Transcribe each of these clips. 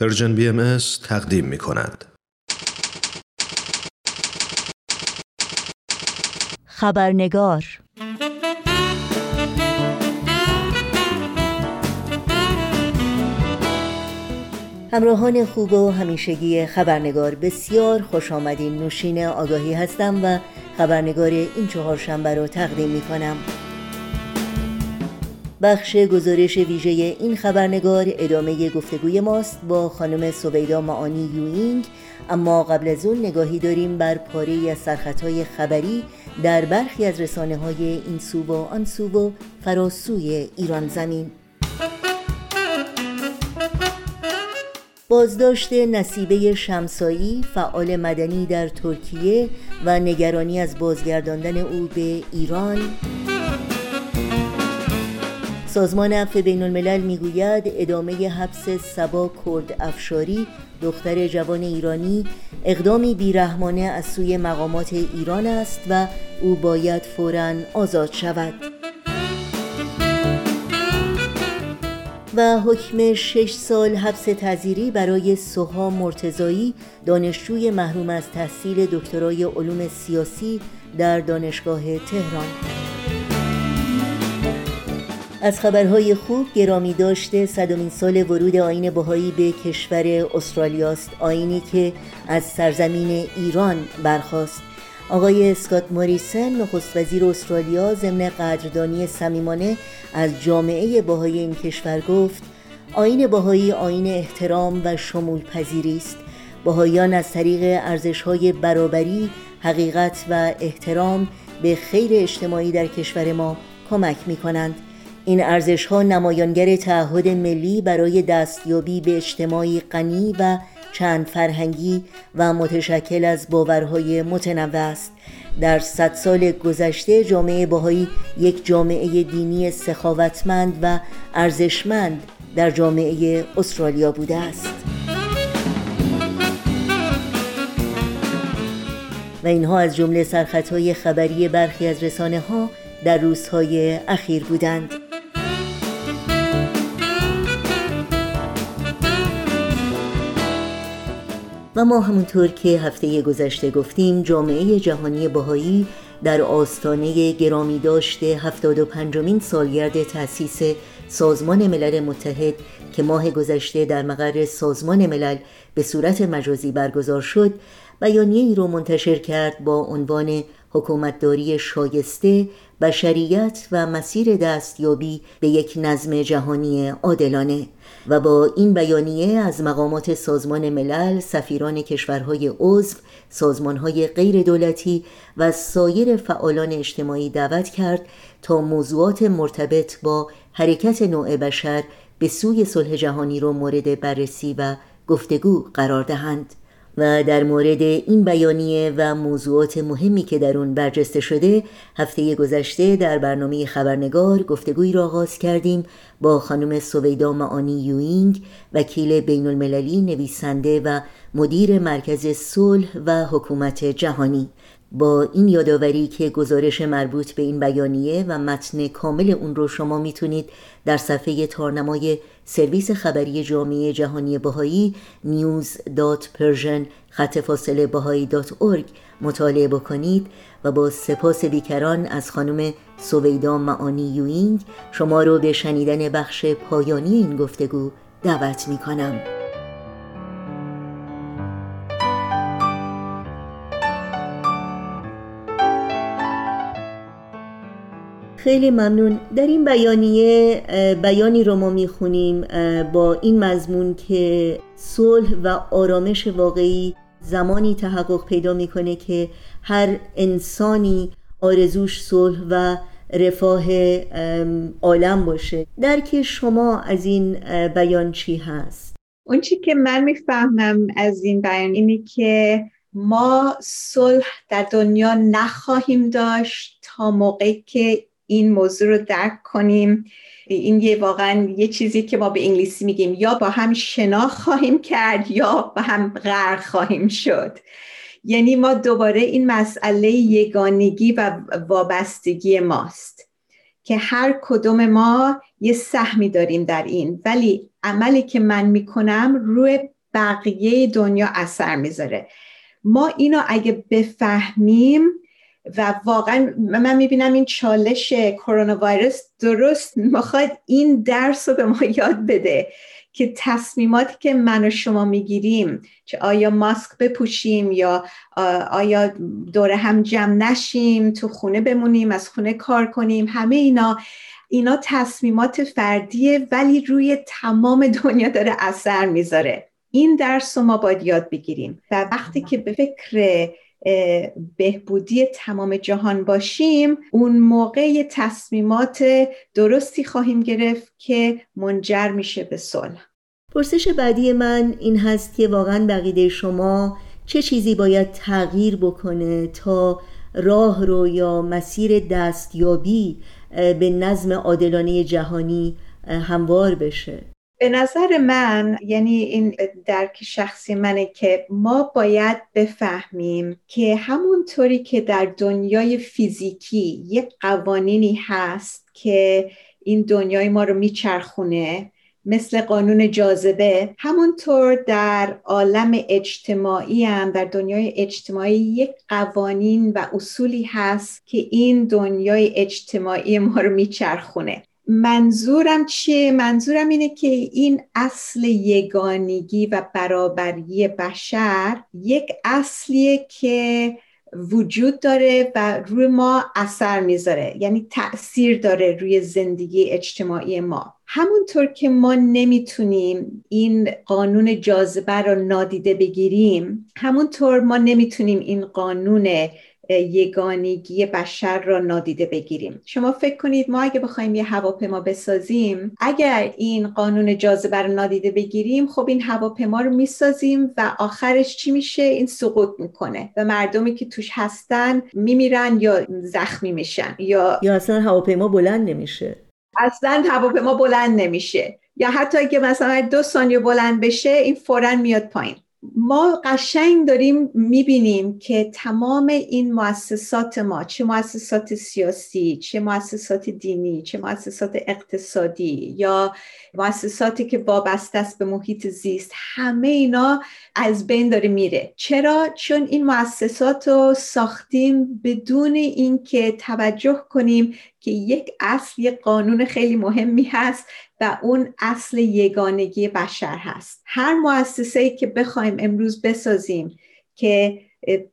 پرژن بی ام تقدیم می کند. خبرنگار همراهان خوب و همیشگی خبرنگار بسیار خوش آمدین نوشین آگاهی هستم و خبرنگار این چهارشنبه رو تقدیم می کنم. بخش گزارش ویژه این خبرنگار ادامه گفتگوی ماست با خانم سویدا معانی یوینگ. اما قبل از اون نگاهی داریم بر پاره از سرخطهای خبری در برخی از رسانه های این سو و آن سو و فراسوی ایران زمین. بازداشت نصیبه شمسایی فعال مدنی در ترکیه و نگرانی از بازگرداندن او به ایران. سازمان عفو بین الملل می‌گوید ادامه حبس سبا کرد افشاری دختر جوان ایرانی اقدامی بیرحمانه از سوی مقامات ایران است و او باید فورا آزاد شود. و حکم شش سال حبس تذیری برای سوها مرتزایی دانشجوی محروم از تحصیل دکترای علوم سیاسی در دانشگاه تهران. از خبرهای خوب گرامی داشته صدمین سال ورود آین بهایی به کشور استرالیاست آینی که از سرزمین ایران برخواست آقای اسکات موریسن نخست وزیر استرالیا ضمن قدردانی صمیمانه از جامعه بهایی این کشور گفت آین بهایی آین احترام و شمول پذیری است. بهاییان از طریق ارزش‌های برابری حقیقت و احترام به خیر اجتماعی در کشور ما کمک می کنند این ارزش ها نمایانگر تعهد ملی برای دستیابی به اجتماعی غنی و چند فرهنگی و متشکل از باورهای متنوع است. در صد سال گذشته جامعه باهایی یک جامعه دینی سخاوتمند و ارزشمند در جامعه استرالیا بوده است. و اینها از جمله سرخطهای خبری برخی از رسانه ها در روزهای اخیر بودند. و ما همونطور که هفته گذشته گفتیم جامعه جهانی بهایی در آستانه گرامی داشته 75 سالگرد تأسیس سازمان ملل متحد که ماه گذشته در مقر سازمان ملل به صورت مجازی برگزار شد بیانیه ای رو منتشر کرد با عنوان حکومتداری شایسته بشریت و مسیر دستیابی به یک نظم جهانی عادلانه. و با این بیانیه از مقامات سازمان ملل، سفیران کشورهای عضو، سازمانهای غیر دولتی و سایر فعالان اجتماعی دعوت کرد تا موضوعات مرتبط با حرکت نوع بشر به سوی صلح جهانی را مورد بررسی و گفتگو قرار دهند. و در مورد این بیانیه و موضوعات مهمی که در اون برجسته شده هفته گذشته در برنامه خبرنگار گفتگوی را آغاز کردیم با خانم سویدا معانی یوینگ وکیل بین المللی نویسنده و مدیر مرکز صلح و حکومت جهانی. با این یادآوری که گزارش مربوط به این بیانیه و متن کامل اون رو شما می‌تونید در صفحه تارنمای سرویس خبری جامعه جهانی بهایی news.persian خط فاصله بهایی مطالعه بکنید و با سپاس بیکران از خانم سویدا معانی یوینگ شما رو به شنیدن بخش پایانی این گفتگو دعوت می کنم. خیلی ممنون در این بیانیه بیانی رو ما می‌خونیم با این مضمون که صلح و آرامش واقعی زمانی تحقق پیدا می‌کنه که هر انسانی آرزوش صلح و رفاه عالم باشه درک شما از این بیان چی هست؟ اون چی که من می‌فهمم از این بیان اینه که ما صلح در دنیا نخواهیم داشت تا موقعی که این موضوع رو درک کنیم. این یه واقعا یه چیزی که ما به انگلیسی میگیم یا با هم شنا خواهیم کرد یا با هم غرق خواهیم شد. یعنی ما دوباره این مسئله یگانگی و وابستگی ماست که هر کدوم ما یه سهمی داریم در این. ولی عملی که من می‌کنم روی بقیه دنیا اثر می‌ذاره. ما اینو اگه بفهمیم و واقعا من می‌بینم این چالش کرونا ویروس درست می‌خواد این درس رو به ما یاد بده که تصمیماتی که من و شما می‌گیریم چه آیا ماسک بپوشیم یا آیا دور هم جمع نشیم تو خونه بمونیم از خونه کار کنیم همه اینا اینا تصمیمات فردیه ولی روی تمام دنیا داره اثر می‌ذاره. این درس رو ما باید یاد بگیریم. و وقتی که به فکر بهبودی تمام جهان باشیم اون موقع تصمیمات درستی خواهیم گرفت که منجر میشه به صلح. پرسش بعدی من این هست که واقعا بقیده شما چه چیزی باید تغییر بکنه تا راه رو یا مسیر دستیابی به نظم عادلانه جهانی هموار بشه؟ به نظر من یعنی این درک شخصی منه که ما باید بفهمیم که همونطوری که در دنیای فیزیکی یک قوانینی هست که این دنیای ما رو میچرخونه مثل قانون جاذبه همونطور در عالم اجتماعی هم در دنیای اجتماعی یک قوانین و اصولی هست که این دنیای اجتماعی ما رو میچرخونه. منظورم چیه؟ منظورم اینه که این اصل یگانگی و برابری بشر یک اصلیه که وجود داره و روی ما اثر می‌ذاره یعنی تاثیر داره روی زندگی اجتماعی ما همونطور که ما نمی‌تونیم این قانون جاذبه رو نادیده بگیریم همونطور ما نمی‌تونیم این قانون یگانگی بشر را نادیده بگیریم. شما فکر کنید ما اگه بخوایم یه هواپیما بسازیم اگر این قانون جاذبه رو نادیده بگیریم خب این هواپیما رو می‌سازیم و آخرش چی میشه؟ این سقوط می‌کنه و مردمی که توش هستن میمیرن یا زخمی میشن یا یا اصلا هواپیما بلند نمیشه. اصلا هواپیما بلند نمیشه. یا حتی اگه مثلا دو ثانیه بلند بشه این فورا میاد پایین. ما قشنگ داریم می‌بینیم که تمام این مؤسسات ما چه مؤسسات سیاسی چه مؤسسات دینی چه مؤسسات اقتصادی یا مؤسساتی که وابسته است به محیط زیست همه اینا از بین داره میره. چرا؟ چون این مؤسسات رو ساختیم بدون اینکه توجه کنیم که یک اصل یک قانون خیلی مهمی هست و اون اصل یگانگی بشر هست. هر مؤسسه که بخوایم امروز بسازیم که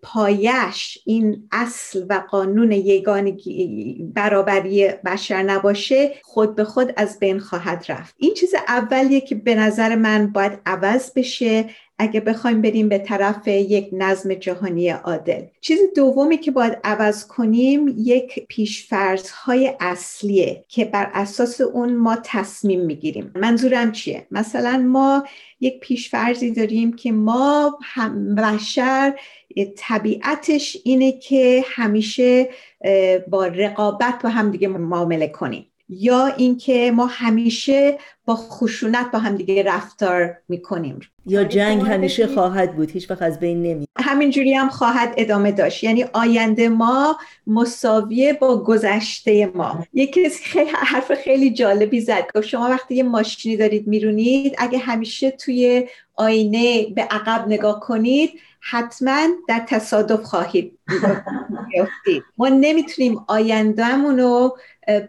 پایش این اصل و قانون یگانگی برابری بشر نباشه خود به خود از بین خواهد رفت. این چیز اولیه که به نظر من باید عوض بشه اگه بخوایم بریم به طرف یک نظم جهانی عادل. چیز دومی که باید عوض کنیم یک پیشفرض های اصلیه که بر اساس اون ما تصمیم می‌گیریم. منظورم چیه؟ مثلا ما یک پیشفرزی داریم که ما هم بشر طبیعتش اینه که همیشه با رقابت با همدیگه معامله کنیم. یا اینکه ما همیشه با خشونت با همدیگه رفتار می‌کنیم. یا جنگ همیشه خواهد بود هیچ وقت از بین نمی همینجوری هم خواهد ادامه داشت. یعنی آینده ما مساویه با گذشته ما. یه کسی خیلی حرف خیلی جالبی زد. گفت شما وقتی یه ماشینی دارید میرونید اگه همیشه توی آینه به عقب نگاه کنید حتما در تصادف خواهید ما نمی‌تونیم آیندهمون رو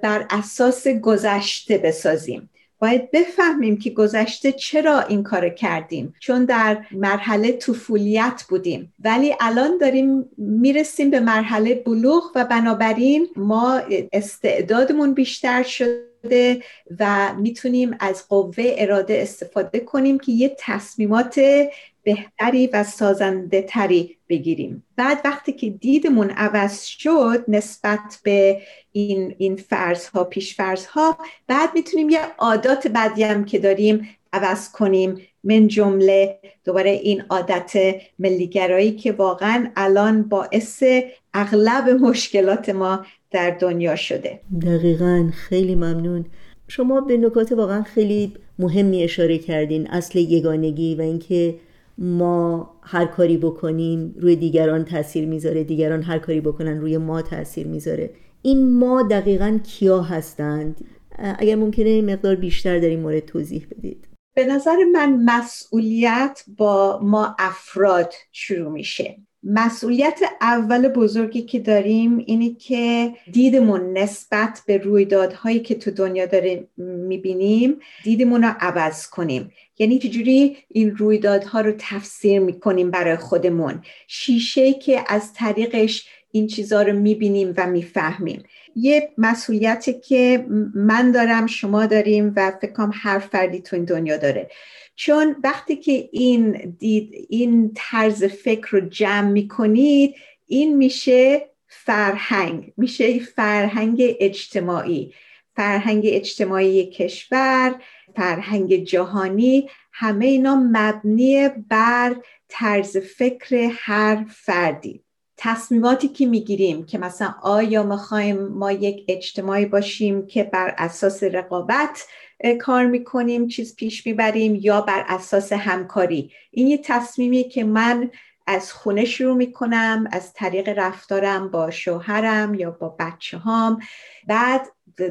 بر اساس گذشته بسازیم. باید بفهمیم که گذشته چرا این کار کردیم. چون در مرحله طفولیت بودیم. ولی الان داریم می‌رسیم به مرحله بلوغ و بنابراین ما استعدادمون بیشتر شده و می‌تونیم از قوه اراده استفاده کنیم که یه تصمیمات بهتری و سازنده تری بگیریم. بعد وقتی که دیدمون عوض شد نسبت به این, این فرض ها پیش فرض ها بعد می‌تونیم یه عادات بعدی هم که داریم عوض کنیم. من جمله دوباره این عادت ملیگرایی که واقعا الان باعث اغلب مشکلات ما در دنیا شده. دقیقا. خیلی ممنون. شما به نکات واقعا خیلی مهمی اشاره کردین اصل یگانگی و اینکه ما هر کاری بکنیم روی دیگران تاثیر می‌ذاره دیگران هر کاری بکنن روی ما تاثیر می‌ذاره. این ما دقیقا کیا هستند؟ اگر ممکنه مقدار بیشتر در این مورد توضیح بدید. به نظر من مسئولیت با ما افراد شروع میشه. مسئولیت اول بزرگی که داریم اینه که دیدمون نسبت به رویدادهایی که تو دنیا داره می‌بینیم دیدمون رو عوض کنیم. یعنی چجوری این رویدادها رو تفسیر می‌کنیم برای خودمون؟ شیشه که از طریقش این چیزها رو می‌بینیم و می‌فهمیم. یه مسئولیتی که من دارم شما داریم و فکرم هر فردی تو این دنیا داره. چون وقتی که این دید این طرز فکر رو جمع می‌کنید این میشه فرهنگ میشه فرهنگ اجتماعی. فرهنگ اجتماعی کشور فرهنگ جهانی همه اینا مبنی بر طرز فکر هر فردی. تصمیماتی که می‌گیریم که مثلا آیا می‌خوایم ما یک اجتماعی باشیم که بر اساس رقابت کار می‌کنیم چیز پیش می‌بریم یا بر اساس همکاری. این یه تصمیمی که من از خونه شروع می‌کنم از طریق رفتارم با شوهرم یا با بچه هام بعد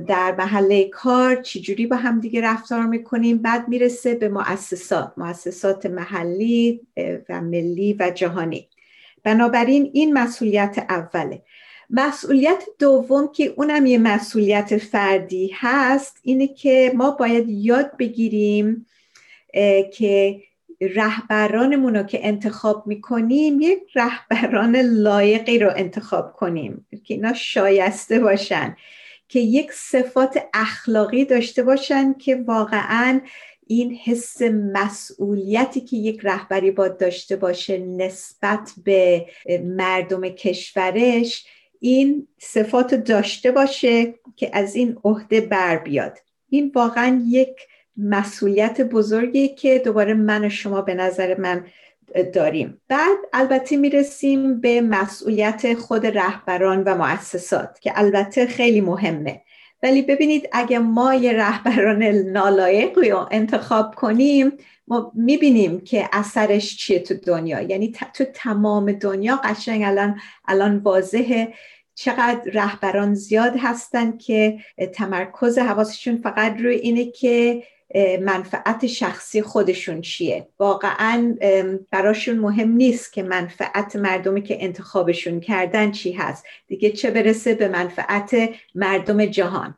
در محله کار چجوری با هم دیگه رفتار می‌کنیم؟ بعد می‌رسه به مؤسسات مؤسسات محلی و ملی و جهانی. بنابراین این مسئولیت اوله. مسئولیت دوم که اونم یه مسئولیت فردی هست اینه که ما باید یاد بگیریم که رهبرانمون رو که انتخاب می‌کنیم یک رهبران لایقی رو انتخاب کنیم که اینا شایسته باشن که یک صفات اخلاقی داشته باشن که واقعا این حس مسئولیتی که یک رهبری باید داشته باشه نسبت به مردم کشورش این صفات داشته باشه که از این عهده بر بیاد. این واقعا یک مسئولیت بزرگی که دوباره من و شما به نظر من داریم. بعد البته می‌رسیم به مسئولیت خود رهبران و مؤسسات که البته خیلی مهمه. ولی ببینید اگه ما یه رهبران نالایق رو انتخاب کنیم ما می‌بینیم که اثرش چیه تو دنیا. یعنی تو تمام دنیا قشنگ الان الان واضحه چقدر رهبران زیاد هستن که تمرکز حواسشون فقط روی اینه که منفعت شخصی خودشون چیه؟ واقعا براشون مهم نیست که منفعت مردمی که انتخابشون کردن چی هست. دیگه چه برسه به منفعت مردم جهان؟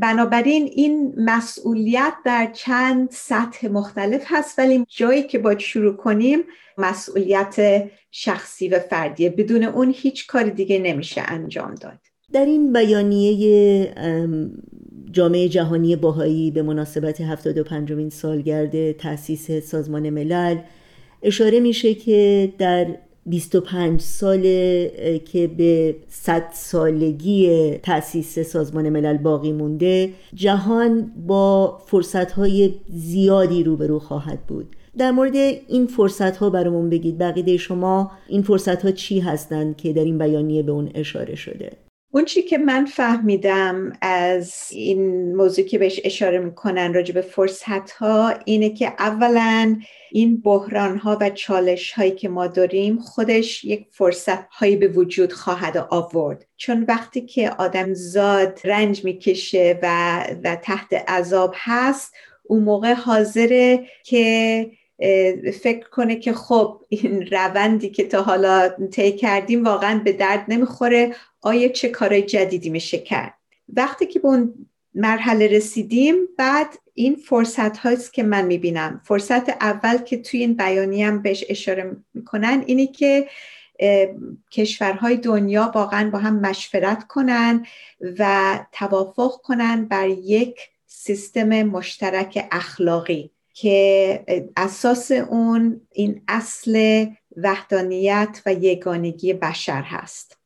بنابراین این مسئولیت در چند سطح مختلف هست ولی جایی که باید شروع کنیم مسئولیت شخصی و فردیه. بدون اون هیچ کار دیگه نمیشه انجام داد. در این بیانیه جامعه جهانی باهایی به مناسبت 75 مین سالگرد تأسیس سازمان ملل اشاره میشه که در 25 سال که به 100 سالگی تأسیس سازمان ملل باقی مونده جهان با فرصتهای زیادی روبرو خواهد بود. در مورد این فرصت ها برامون بگید. بقیده شما این فرصت ها چی هستند که در این بیانیه به اون اشاره شده؟ اون چی که من فهمیدم از این موضوع که بهش اشاره می‌کنن راجع به فرصت ها اینه که اولا این بحران ها و چالش هایی که ما داریم خودش یک فرصت هایی به وجود خواهد آورد. چون وقتی که آدم زاد رنج می‌کشه و, و تحت عذاب هست اون موقع حاضره که فکر کنه که خب این روندی که تا حالا طی کردیم واقعا به درد نمی‌خوره. آیا چه کارهای جدیدی میشه کرد؟ وقتی که به اون مرحله رسیدیم بعد این فرصت هاست که من می‌بینم. فرصت اول که توی این بیانی هم بهش اشاره می‌کنن اینی که کشورهای دنیا واقعا با هم مشورت کنن و توافق کنن بر یک سیستم مشترک اخلاقی. که اساس اون این اصل وحدانیت و یگانگی بشر هست.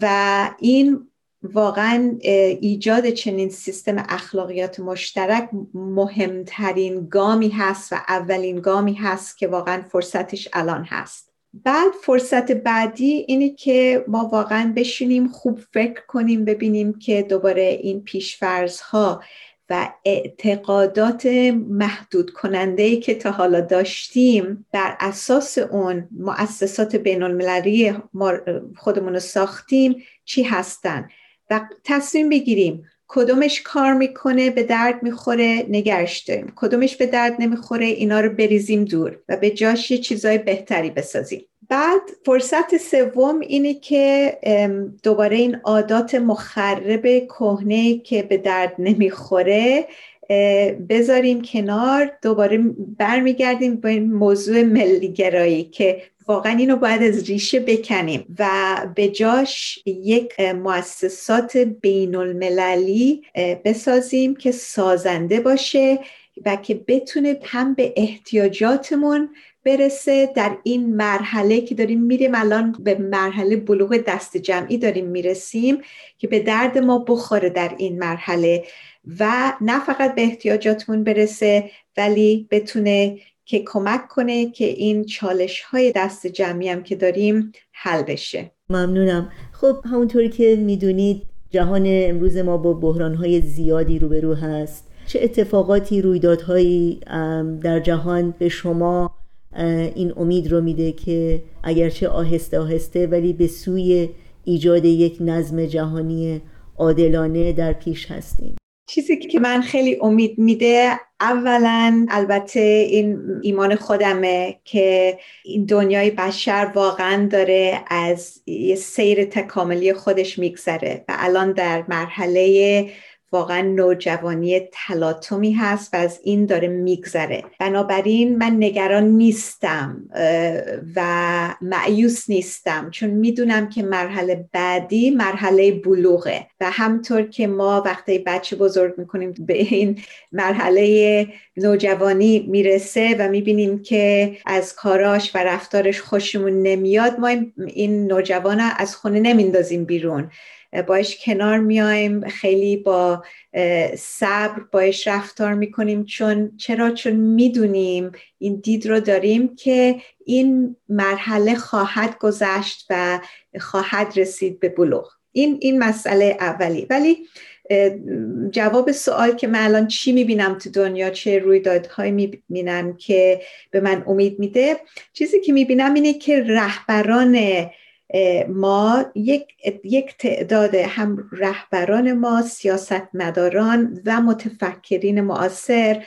و این واقعا ایجاد چنین سیستم اخلاقیات مشترک مهمترین گامی هست و اولین گامی هست که واقعا فرصتش الان هست. بعد فرصت بعدی اینه که ما واقعا بشینیم خوب فکر کنیم ببینیم که دوباره این پیشفرزها ها و اعتقادات محدود کننده ای که تا حالا داشتیم بر اساس اون مؤسسات بین المللی خودمون رو ساختیم چی هستن؟ و تصمیم بگیریم کدومش کار می‌کنه به درد می‌خوره نگرش داریم. کدومش به درد نمی‌خوره اینا رو بریزیم دور و به جاش یه چیزای بهتری بسازیم. بعد فرصت سوم اینه که دوباره این عادات مخرب کهنه که به درد نمی‌خوره بذاریم کنار دوباره برمیگردیم به این موضوع ملیگرایی که واقعا اینو باید از ریشه بکنیم و به جاش یک مؤسسات بین المللی بسازیم که سازنده باشه و که بتونه هم به احتیاجاتمون برسه در این مرحله که داریم میریم الان به مرحله بلوغ دست جمعی داریم می‌رسیم که به درد ما بخوره در این مرحله و نه فقط به احتیاجاتمون برسه ولی بتونه که کمک کنه که این چالش های دست جمعی هم که داریم حل بشه. ممنونم. خب همونطوری که می‌دونید جهان امروز ما با بحران های زیادی روبرو هست. چه اتفاقاتی رویدادهایی در جهان به شما این امید رو میده که اگرچه آهسته آهسته ولی به سوی ایجاد یک نظم جهانی عادلانه در پیش هستیم. چیزی که من خیلی امید میده اولا البته این ایمان خودمه که این دنیای بشر واقعا داره از یه سیر تکاملی خودش میگذره و الان در مرحله واقعا نوجوانی تلاطمی هست و از این داره میگذره. بنابراین من نگران نیستم و معیوس نیستم چون می‌دونم که مرحله بعدی مرحله بلوغه. و همطور که ما وقتی بچه بزرگ می‌کنیم به این مرحله نوجوانی می‌رسه و می‌بینیم که از کاراش و رفتارش خوشمون نمیاد ما این نوجوان از خونه نمیندازیم بیرون. باش کنار میایم خیلی با صبر باش رفتار می‌کنیم. چون چرا؟ چون می‌دونیم این دید رو داریم که این مرحله خواهد گذشت و خواهد رسید به بلوغ. این این مسئله اولی. ولی جواب سوال که من الان چی می‌بینم تو دنیا؟ چه رویدادهایی می‌بینم که به من امید میده؟ چیزی که می‌بینم اینه که رهبران ما یک, یک تعداد هم رهبران ما سیاستمداران و متفکرین معاصر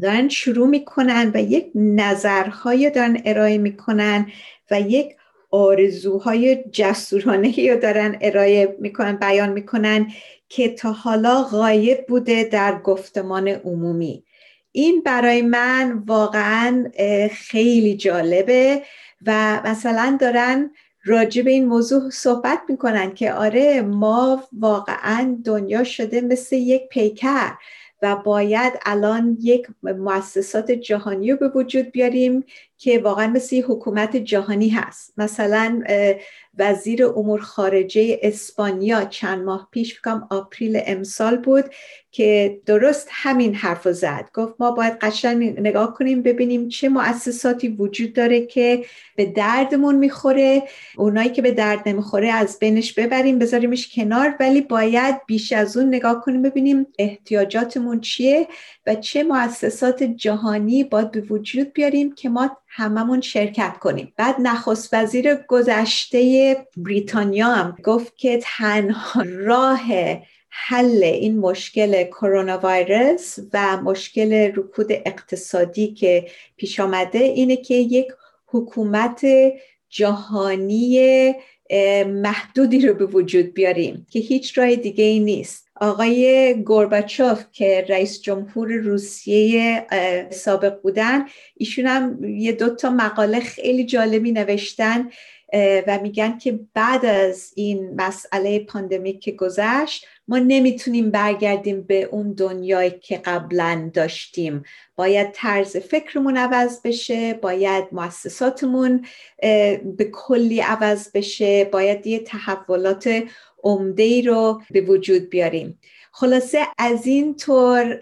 دارن شروع می‌کنن و یک نظرهای دارن ارائه می‌کنن و یک آرزوهای جسورانه رو دارن ارائه می‌کنن بیان می‌کنن که تا حالا غایب بوده در گفتمان عمومی. این برای من واقعا خیلی جالبه و مثلا دارن راجع به این موضوع صحبت می‌کنن که آره ما واقعا دنیا شده مثل یک پیکر و باید الان یک مؤسسات جهانی رو به وجود بیاریم که واقعا مثل حکومت جهانی هست. مثلا وزیر امور خارجه اسپانیا چند ماه پیش بکنم آپریل امسال بود که درست همین حرف زد. گفت ما باید قشنگ نگاه کنیم ببینیم چه مؤسساتی وجود داره که به دردمون می‌خوره. اونایی که به درد نمی‌خوره از بینش ببریم بذاریمش کنار ولی باید بیش از اون نگاه کنیم ببینیم احتیاجاتمون چیه و چه مؤسسات جهانی باید به وجود بیاریم که ما هممون شرکت کنیم. بعد نخست وزیر گذشته بریتانیا هم گفت که تنها راه حل این مشکل کرونا ویروس و مشکل رکود اقتصادی که پیش آمده اینه که یک حکومت جهانی محدودی رو به وجود بیاریم که هیچ راه دیگه ای نیست. آقای گورباچوف که رئیس جمهور روسیه سابق بودن ایشون هم یه دوتا مقاله خیلی جالبی نوشتن و میگن که بعد از این مسئله پاندمیک که گذشت ما نمی‌تونیم برگردیم به اون دنیایی که قبلا داشتیم. باید طرز فکرمون عوض بشه باید مؤسساتمون به کلی عوض بشه باید یه تحولات عمده ای رو به وجود بیاریم. خلاصه از این طور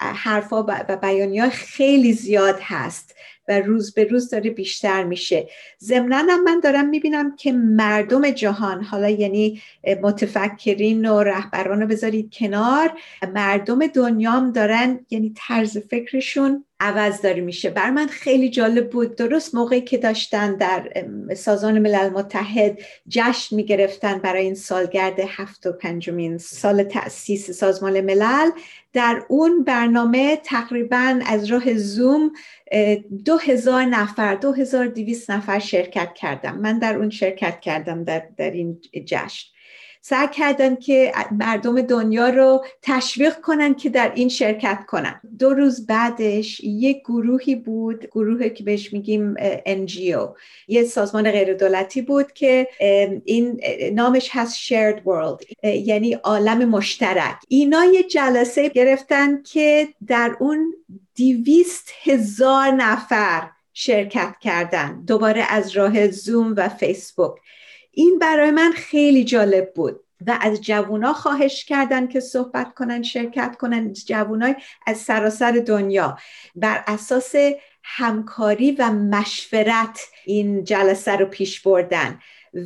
حرفا و بیانی خیلی زیاد هست و روز به روز داره بیشتر میشه. ضمنا من دارم می‌بینم که مردم جهان حالا یعنی متفکرین و رهبران رو بذارید کنار مردم دنیام دارن یعنی طرز فکرشون عوض داره میشه. بر من خیلی جالب بود. درست موقعی که داشتن در سازمان ملل متحد جشن می‌گرفتن برای این سالگرد هفت و پنجمین سال تأسیس سازمان ملل در اون برنامه تقریبا از راه زوم دو هزار نفر دو هزار دیویس نفر شرکت کردم. من در اون شرکت کردم در, در این جشن. سعی کردن که مردم دنیا رو تشویق کنن که در این شرکت کنن. دو روز بعدش یک گروهی بود گروهی که بهش میگیم NGO یه سازمان غیر دولتی بود که این نامش هست Shared World یعنی عالم مشترک. اینا یه جلسه گرفتن که در اون دیویست هزار نفر شرکت کردن. دوباره از راه زوم و فیسبوک این برای من خیلی جالب بود و از جوونا خواهش کردن که صحبت کنن شرکت کنن جوونای از سراسر دنیا. بر اساس همکاری و مشورت این جلسه رو پیش بردن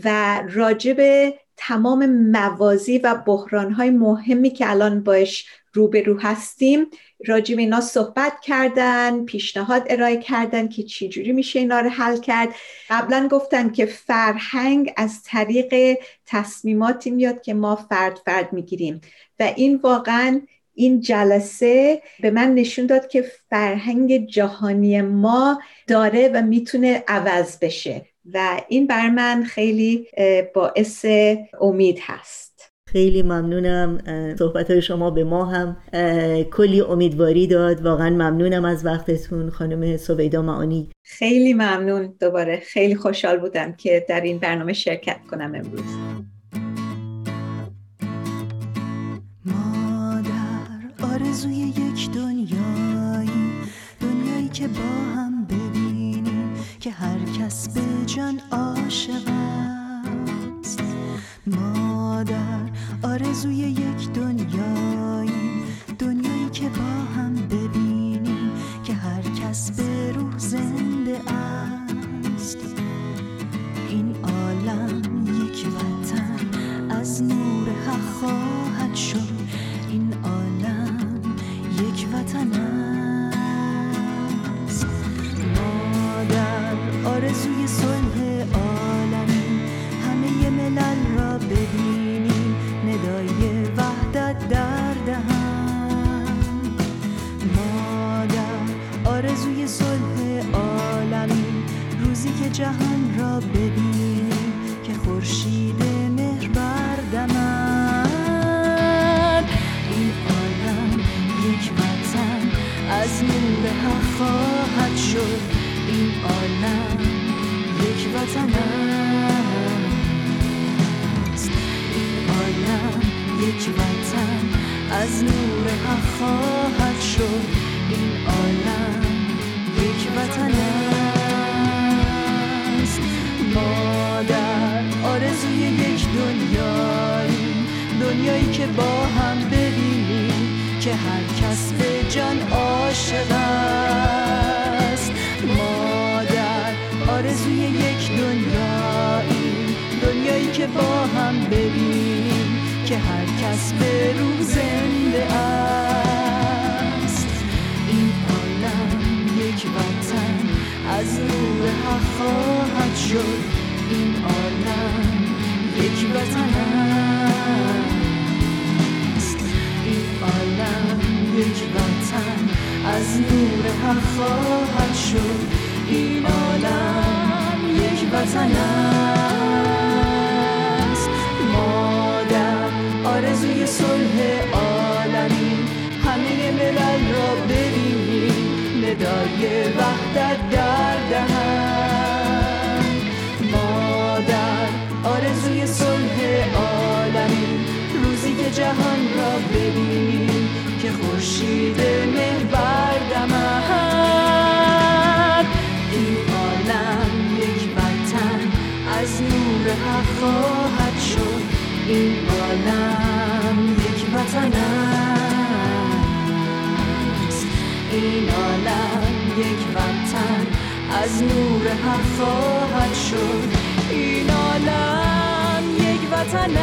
و راجب تمام موازی و بحرانهای مهمی که الان باش روبرو هستیم. راجب اینا صحبت کردن پیشنهاد ارائه کردن که چجوری میشه اینا رو حل کرد. قبلا گفتن که فرهنگ از طریق تصمیماتی میاد که ما فرد فرد می‌گیریم. و این واقعا این جلسه به من نشون داد که فرهنگ جهانی ما داره و می‌تونه عوض بشه. و این بر من خیلی باعث امید هست. خیلی ممنونم صحبت های شما به ما هم کلی امیدواری داد. واقعا ممنونم از وقتتون خانم سویدا معانی. خیلی ممنون. دوباره خیلی خوشحال بودم که در این برنامه شرکت کنم امروز. مادر آرزوی یک دنیایی دنیایی که با هم ببینیم که هر کس به جان جهان را ببینیم که خورشید مهر بردمد این عالم یک وطن از نور حق خواهد شد. این عالم یک وطن است. این عالم یک وطن از نور حق خواهد شد. این عالم یک وطن است. مادر آرزوی یک دنیایی. دنیایی که با هم ببینیم که هر کس به جان عاشق است. مادر آرزوی یک دنیایی. دنیایی که با هم ببینیم که هر کس به روح زنده است. این عالم یک وطن از نور حق شد این عالم؟ یک وطن است. این عالم یک وطن از نور حق خواهد شد این عالم یک وطن است مادر آرزوی صلح عالمی. همه ملل را ببینیم. ندای وحدت این عالم یک وطن از نور حق خواهد شد. این عالم یک وطن